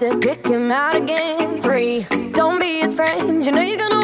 to kick him out again. Three, don't be his friend. You know you're gonna.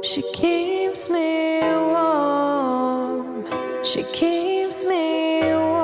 She keeps me warm. She keeps me warm.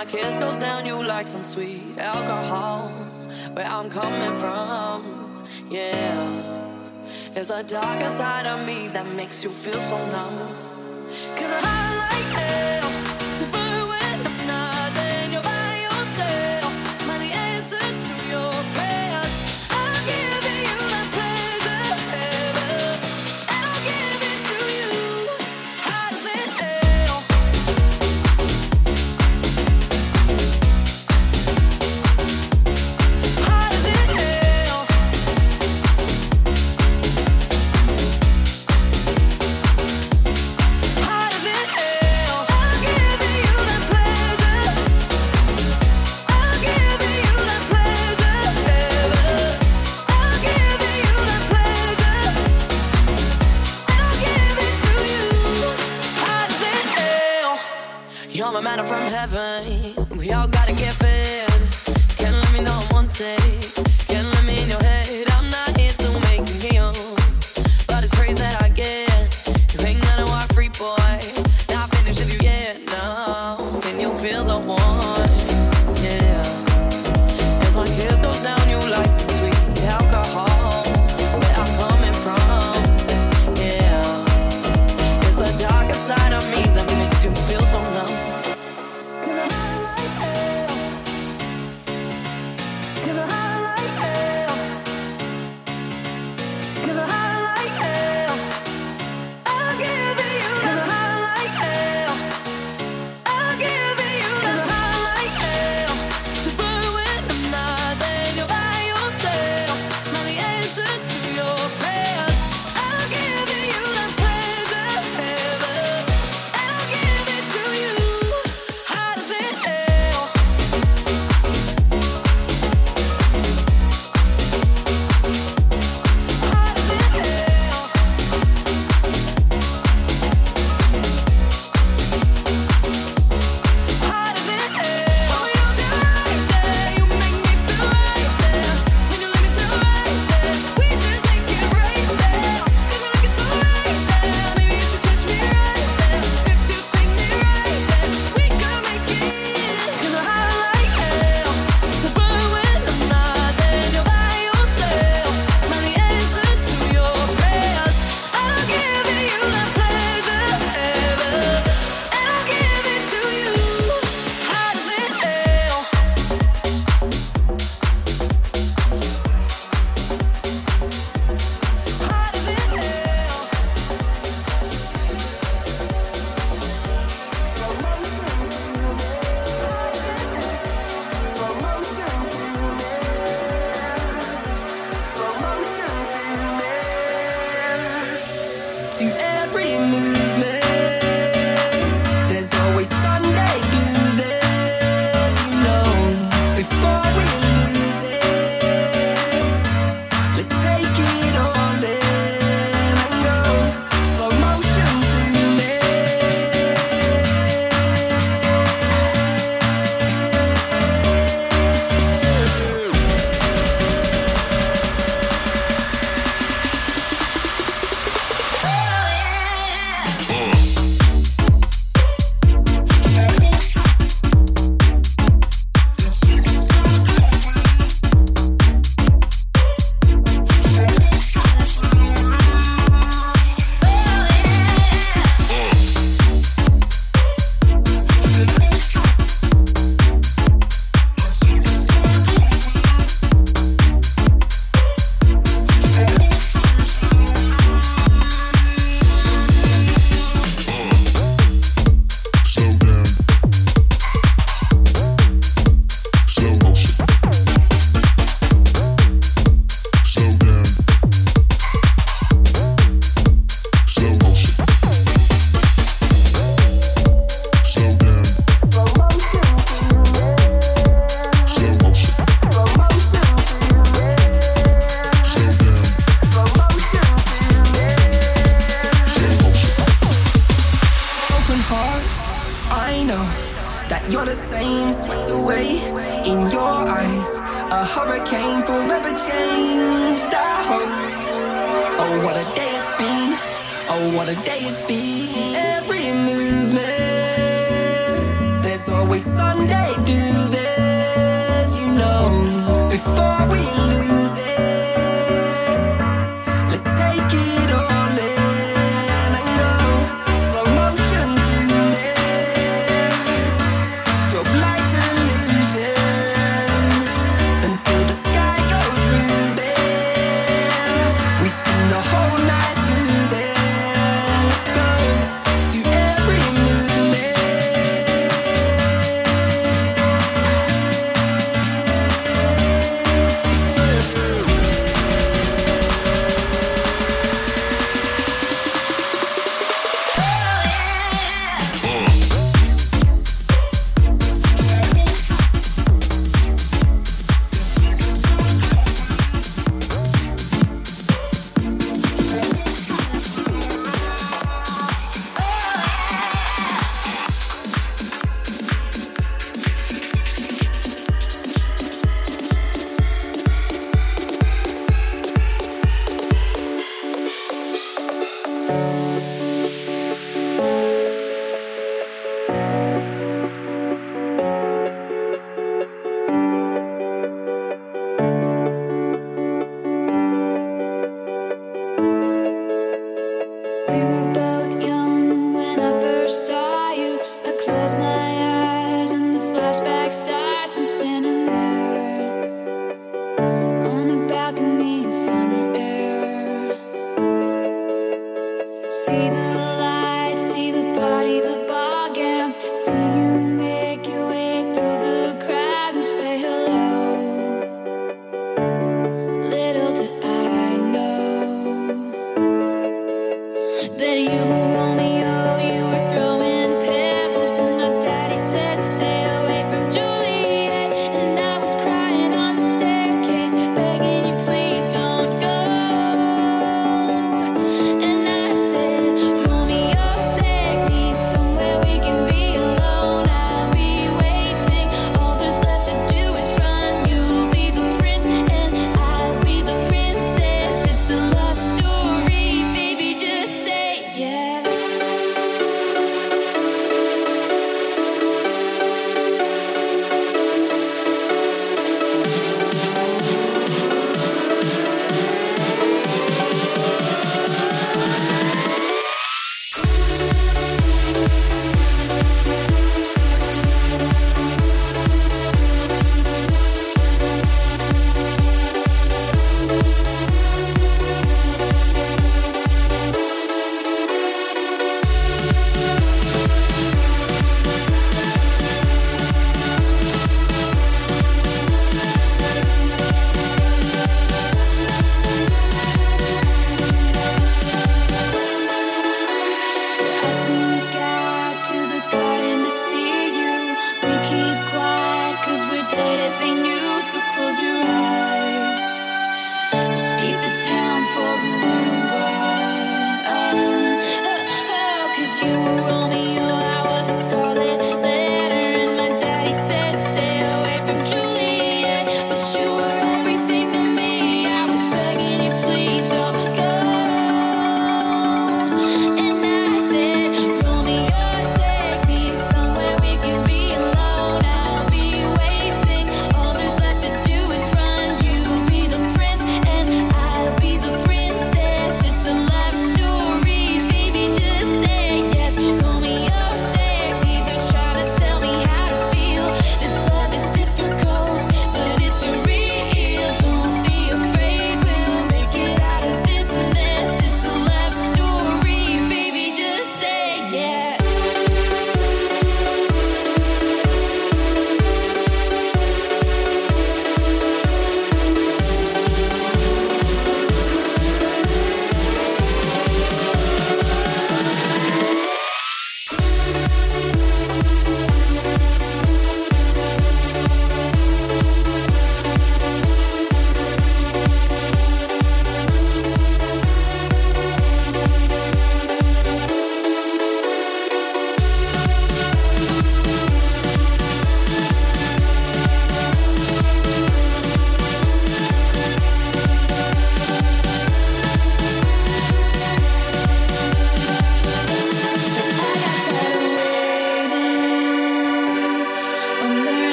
my kiss goes down you like some sweet alcohol. Where I'm coming from, yeah. It's a darker side of me that makes you feel so numb. Cause I like it.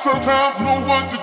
Sometimes know what to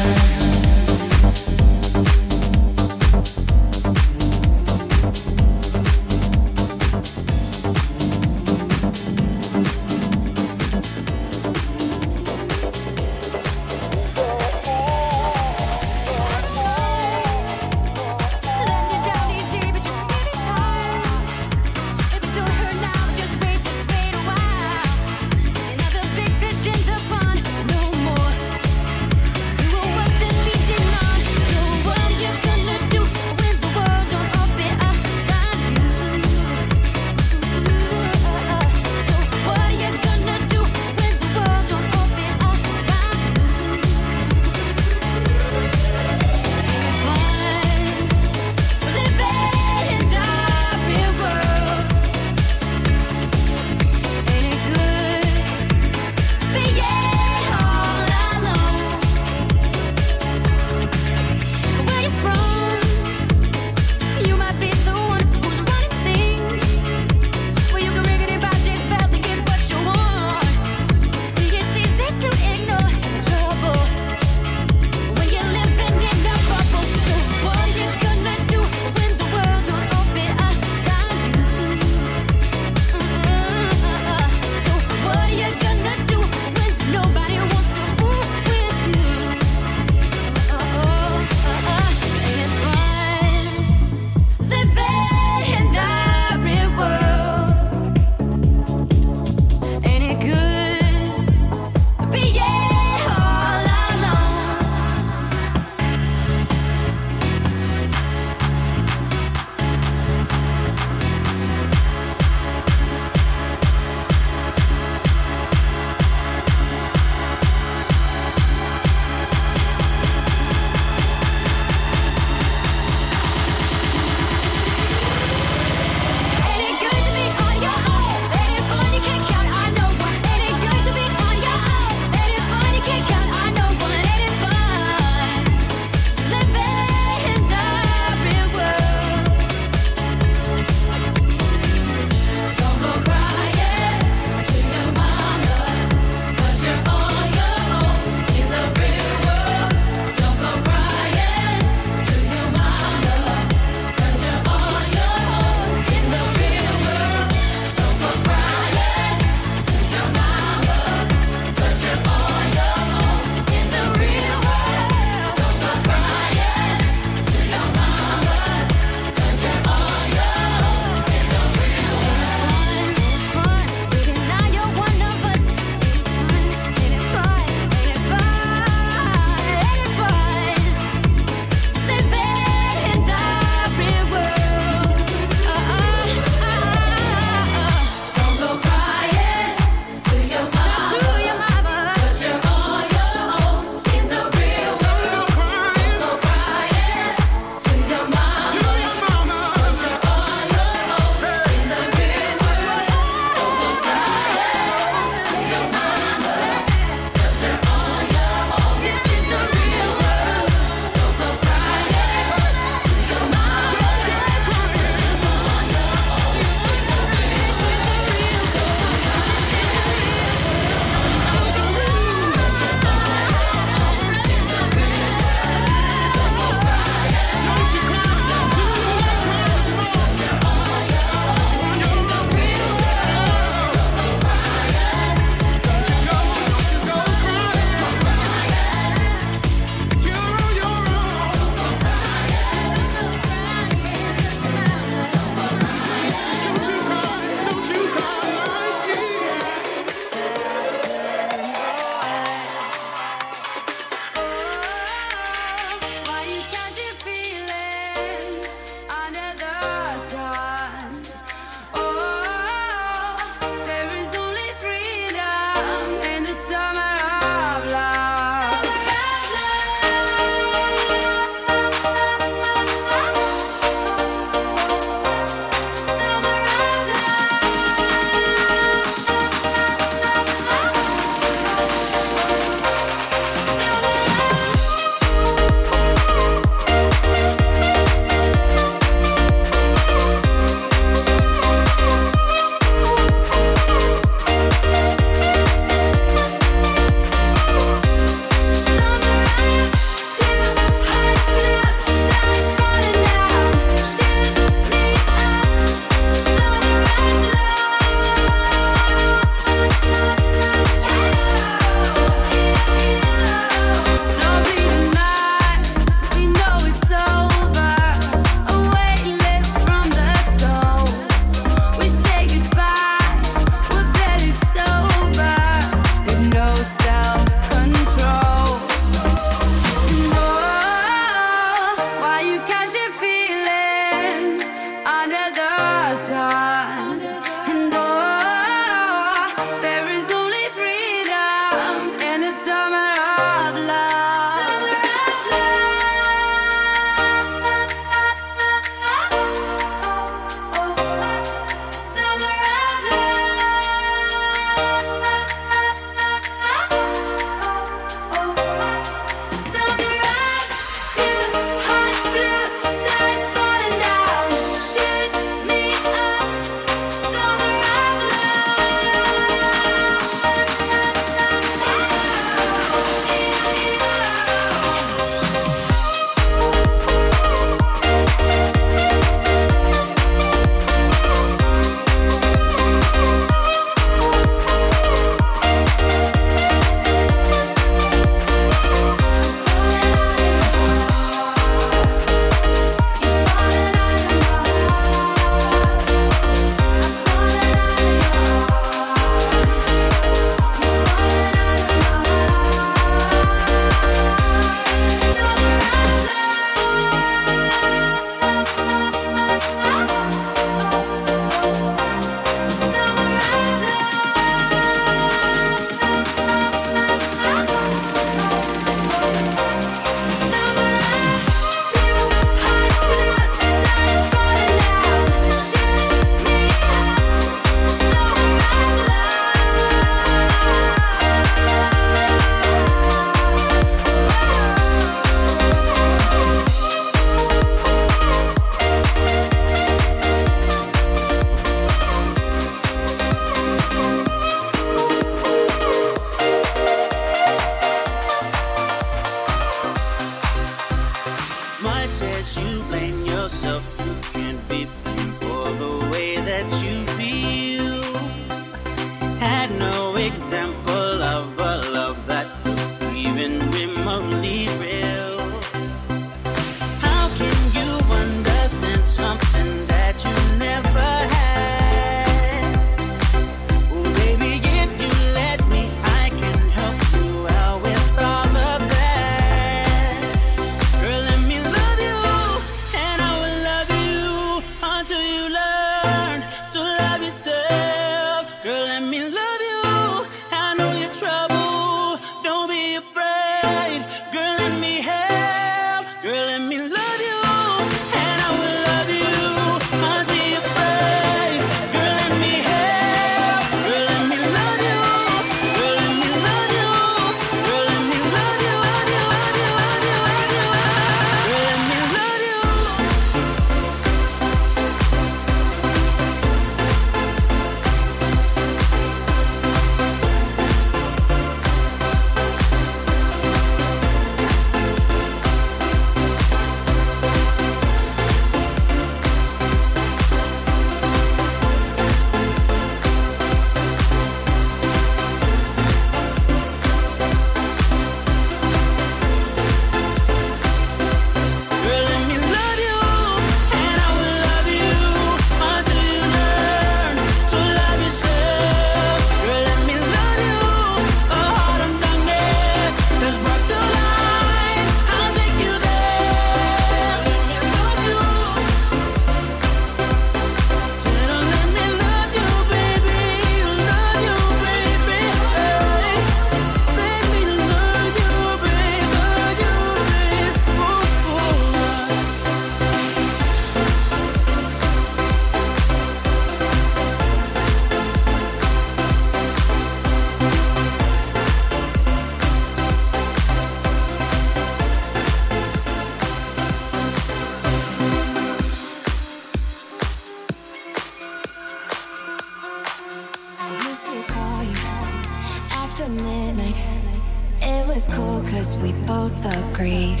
cool cause we both agreed.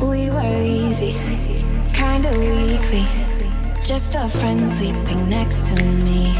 We were easy, kinda weakly. Just a friend sleeping next to me.